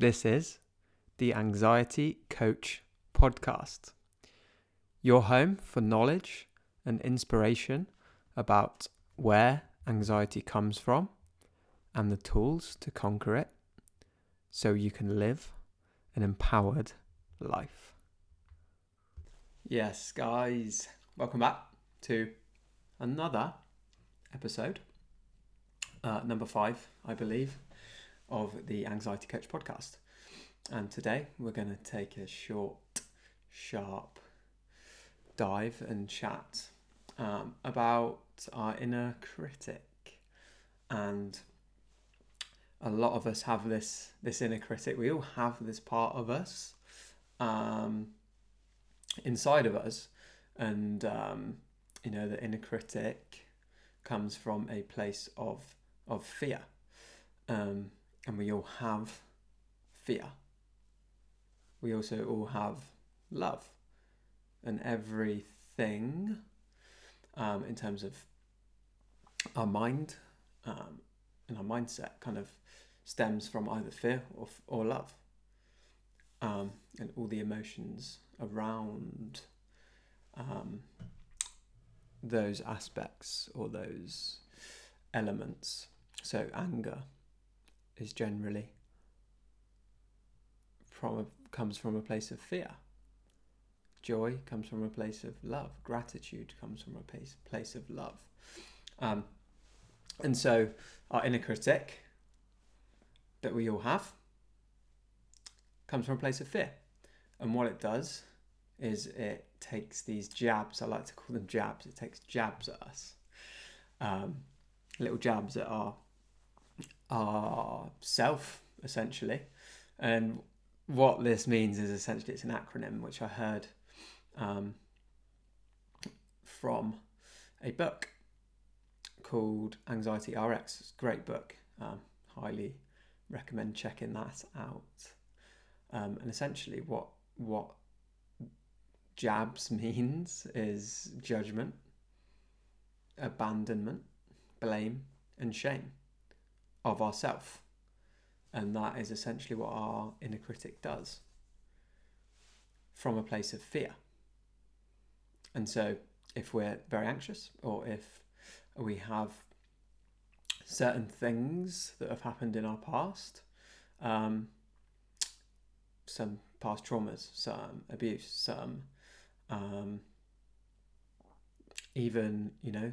This is the Anxiety Coach Podcast, your home for knowledge and inspiration about where anxiety comes from and the tools to conquer it so you can live an empowered life. Yes, guys, welcome back to another episode, uh, number five, I believe, of the Anxiety Coach podcast. And today we're going to take a short, sharp dive and chat um, about our inner critic. And a lot of us have this this inner critic. We all have this part of us um, inside of us, and um, you know the inner critic comes from a place of of fear, um, and we all have fear. We also all have love, and everything um, in terms of our mind um, and our mindset kind of stems from either fear or, or love. Um, and all the emotions around um, those aspects or those elements. So, anger is generally from a, comes from a place of fear. Joy comes from a place of love. Gratitude comes from a place, place of love. Um, and so, our inner critic that we all have comes from a place of fear. And what it does is it takes these jabs, I like to call them jabs, it takes jabs at us. Um, little jabs at our, our self, essentially. And what this means is essentially it's an acronym which I heard um, from a book called Anxiety RX. It's a great book. Um, highly recommend checking that out. Um, and essentially, what what jabs means is judgment, abandonment, blame, and shame of ourself, and that is essentially what our inner critic does from a place of fear. And so, if we're very anxious, or if we have certain things that have happened in our past, um, some past traumas, some abuse, some um, even you know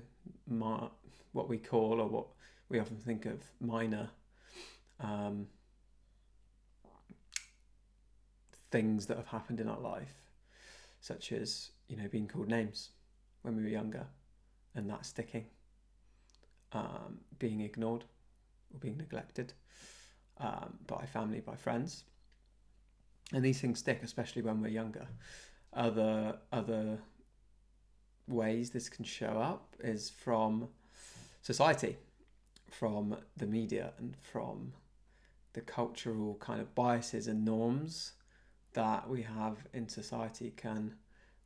what we call or what we often think of minor um, things that have happened in our life, such as you know being called names when we were younger, and that sticking um, being ignored or being neglected um, by family, by friends. And these things stick, especially when we're younger. Other other ways this can show up is from society, from the media, and from the cultural kind of biases and norms that we have in society can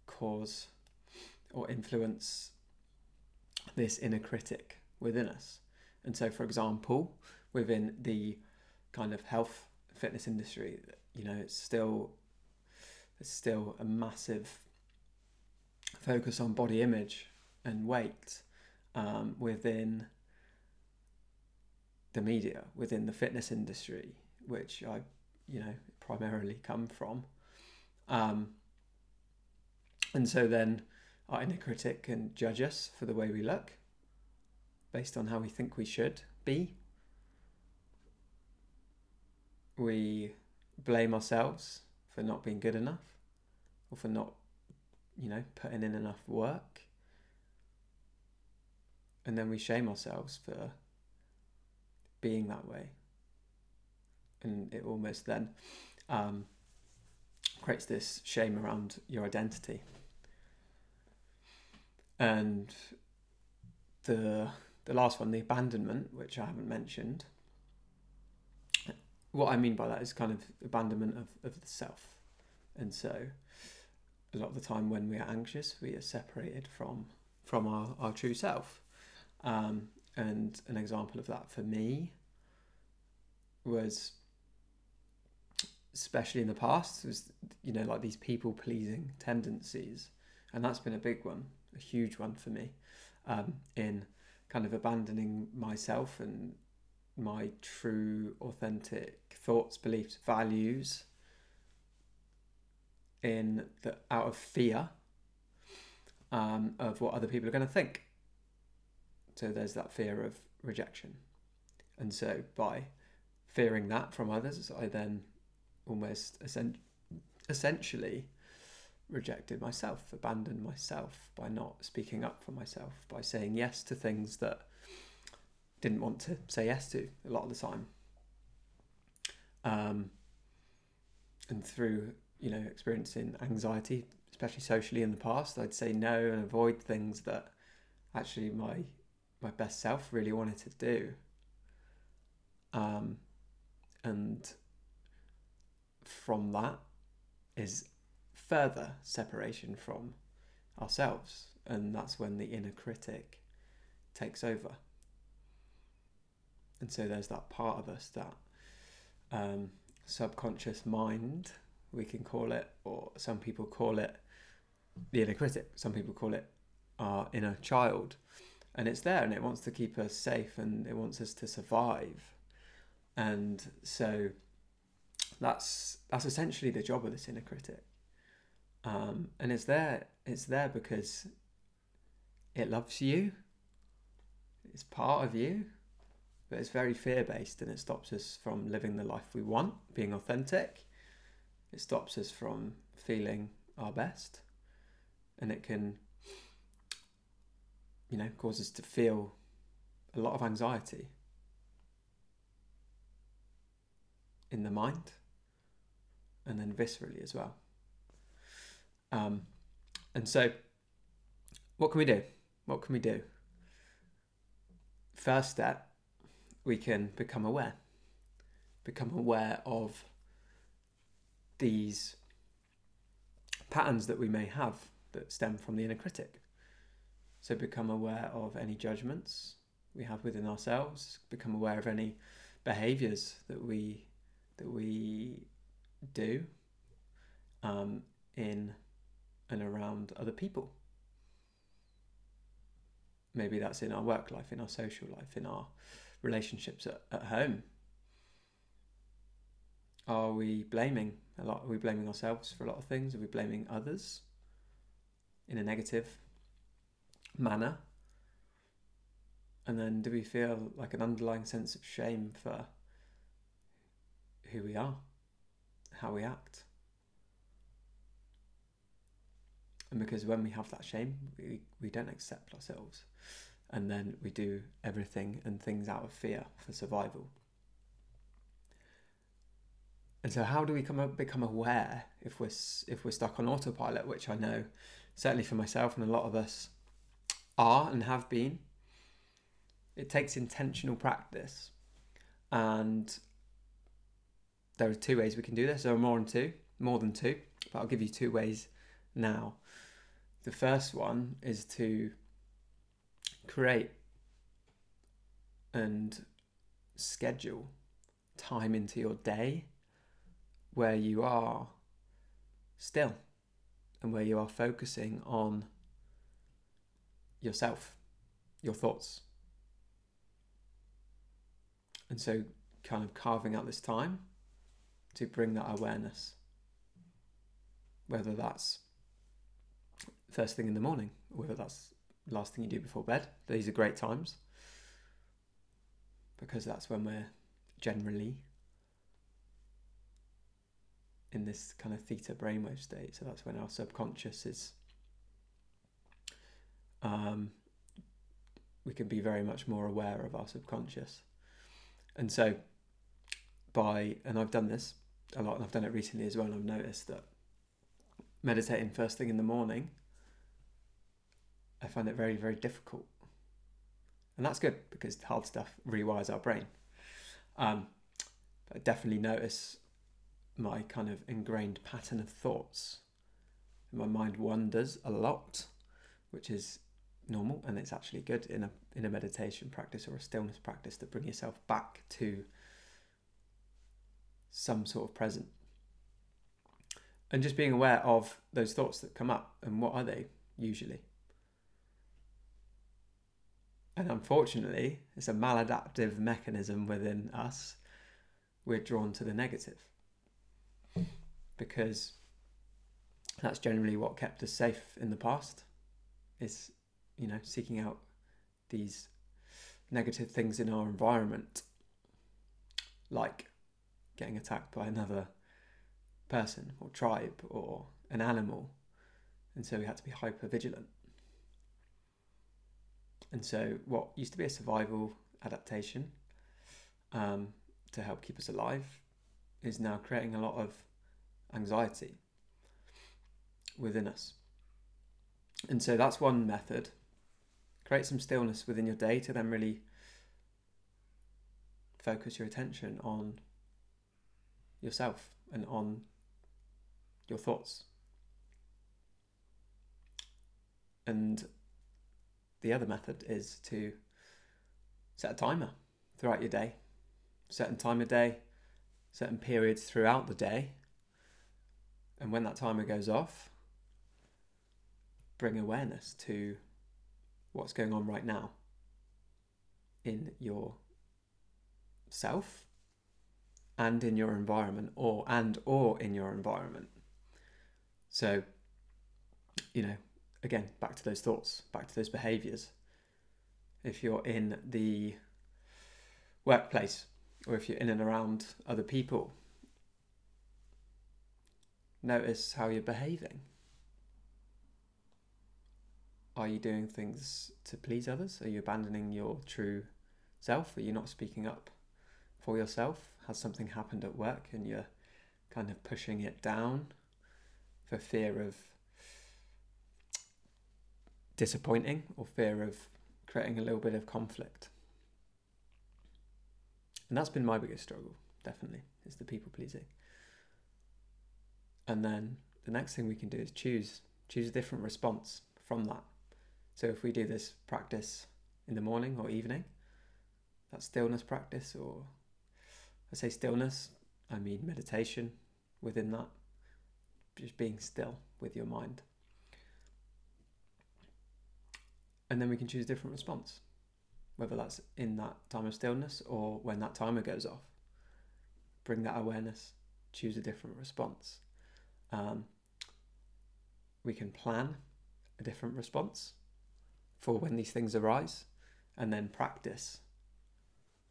cause or influence this inner critic within us. And so, for example, within the kind of health fitness industry, you know, it's still there's still a massive focus on body image and weight um, within the media, within the fitness industry, which I, you know, primarily come from. Um, and so then our inner critic can judge us for the way we look based on how we think we should be. We blame ourselves for not being good enough or for not, you know, putting in enough work. And then we shame ourselves for being that way. And it almost then um, creates this shame around your identity. And the the last one, the abandonment, which I haven't mentioned. What I mean by that is kind of abandonment of, of the self. And so a lot of the time when we are anxious, we are separated from from our, our true self. Um, and an example of that for me was especially in the past, was you know like these people pleasing tendencies, and that's been a big one, a huge one for me, um, in kind of abandoning myself and my true, authentic thoughts, beliefs, values. In the out of fear um, of what other people are going to think. So there's that fear of rejection, and so by fearing that from others, I then almost essentially rejected myself, abandoned myself by not speaking up for myself, by saying yes to things that didn't want to say yes to a lot of the time. Um, and through you know experiencing anxiety, especially socially in the past, I'd say no and avoid things that actually my my best self really wanted to do. Um, and from that is further separation from ourselves, and that's when the inner critic takes over. And so there's that part of us that um, subconscious mind, we can call it, or some people call it the inner critic, some people call it our inner child. And it's there and it wants to keep us safe and it wants us to survive. And so that's that's essentially the job of this inner critic. Um, and it's there it's there because it loves you. It's part of you, but it's very fear based and it stops us from living the life we want, being authentic. It stops us from feeling our best, and it can, you know, cause us to feel a lot of anxiety in the mind and then viscerally as well. Um, and so, what can we do? What can we do? First step, we can become aware. Become aware of these patterns that we may have that stem from the inner critic. So, become aware of any judgments we have within ourselves, become aware of any behaviors that we that we do um, in and around other people. Maybe that's in our work life, in our social life, in our relationships at, at home. Are we blaming a lot? Are we blaming ourselves for a lot of things? Are we blaming others in a negative manner? And then do we feel like an underlying sense of shame for who we are, how we act? And because when we have that shame, we, we don't accept ourselves. And then we do everything and things out of fear for survival. And so, how do we come become aware if we're if we're stuck on autopilot, which I know certainly for myself and a lot of us are and have been. It takes intentional practice, and there are two ways we can do this. There are more than two, more than two, but I'll give you two ways now. The first one is to create and schedule time into your day where you are still and where you are focusing on yourself, your thoughts. And so, kind of carving out this time to bring that awareness, whether that's first thing in the morning, whether that's last thing you do before bed. These are great times because that's when we're generally in this kind of theta brainwave state. So that's when our subconscious is. Um, we can be very much more aware of our subconscious. And so, by, and I've done this a lot and I've done it recently as well, and I've noticed that meditating first thing in the morning I find it very, very difficult. And that's good because hard stuff rewires our brain. Um, I definitely notice my kind of ingrained pattern of thoughts. My mind wanders a lot, which is normal and it's actually good in a in a meditation practice or a stillness practice to bring yourself back to some sort of present and just being aware of those thoughts that come up and what are they usually. And unfortunately, it's a maladaptive mechanism within us. We're drawn to the negative because that's generally what kept us safe in the past is you know seeking out these negative things in our environment like getting attacked by another person or tribe or an animal and so we had to be hyper vigilant and so what used to be a survival adaptation um, to help keep us alive is now creating a lot of anxiety within us. And so that's one method. Create some stillness within your day to then really focus your attention on yourself and on your thoughts. And the other method is to set a timer throughout your day, certain time of day, certain periods throughout the day. And when that timer goes off, bring awareness to what's going on right now in your self and in your environment or and or in your environment. So you know again back to those thoughts back to those behaviors. If you're in the workplace or if you're in and around other people notice how you're behaving are you doing things to please others? Are you abandoning your true self? Are you not speaking up for yourself? Has something happened at work and you're kind of pushing it down for fear of disappointing or fear of creating a little bit of conflict? And that's been my biggest struggle, definitely, is the people pleasing. And then the next thing we can do is choose choose a different response from that. So if we do this practice in the morning or evening, that stillness practice, or I say stillness, I mean meditation within that, just being still with your mind. And then we can choose a different response, whether that's in that time of stillness or when that timer goes off. Bring that awareness, choose a different response. Um, we can plan a different response for when these things arise and then practice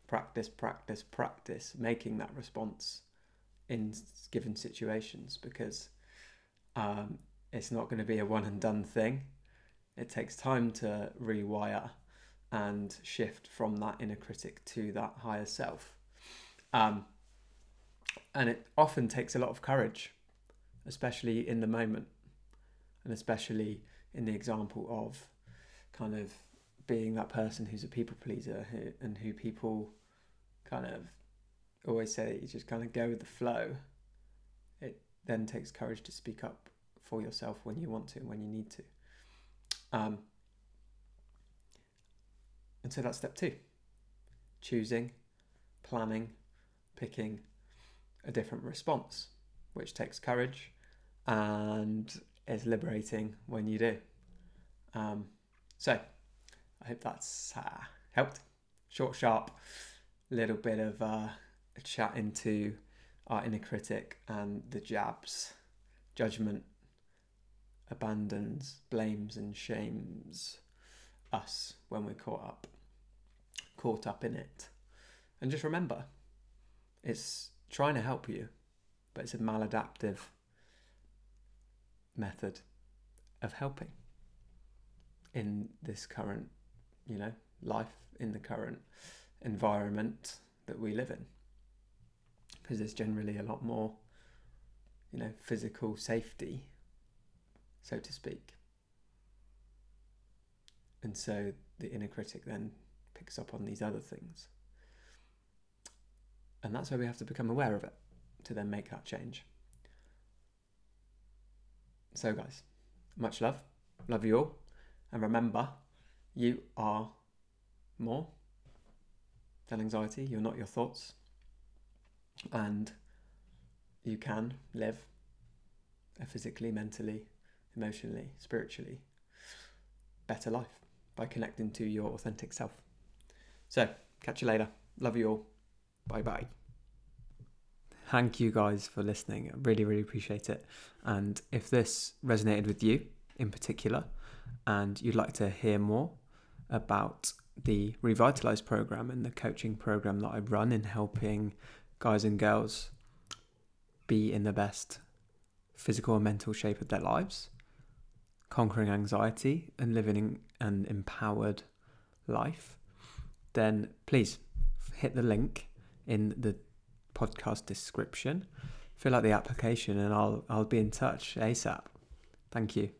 practice practice practice making that response in given situations because um, it's not going to be a one and done thing. It takes time to rewire and shift from that inner critic to that higher self. Um, and it often takes a lot of courage especially in the moment and especially in the example of kind of being that person who's a people pleaser who, and who people kind of always say that you just kind of go with the flow, it then takes courage to speak up for yourself when you want to and when you need to. Um, and so that's step two choosing, planning, picking a different response, which takes courage and is liberating when you do. Um, so I hope that's uh, helped. Short, sharp, little bit of uh, a chat into our inner critic and the jabs, judgment, abandons, blames, and shames us when we're caught up, caught up in it. And just remember, it's trying to help you, but it's a maladaptive method of helping in this current, you know, life, in the current environment that we live in. Because there's generally a lot more, you know, physical safety, so to speak. And so the inner critic then picks up on these other things. And that's where we have to become aware of it to then make that change. So, guys, much love. Love you all. And remember, you are more than anxiety. You're not your thoughts. And you can live a physically, mentally, emotionally, spiritually better life by connecting to your authentic self. So, catch you later. Love you all. Bye bye. Thank you guys for listening. I really, really appreciate it. And if this resonated with you in particular, and you'd like to hear more about the Revitalize program and the coaching program that I run in helping guys and girls be in the best physical and mental shape of their lives, conquering anxiety and living an empowered life, then please hit the link in the podcast description, fill out the application, and I'll I'll be in touch ASAP. Thank you.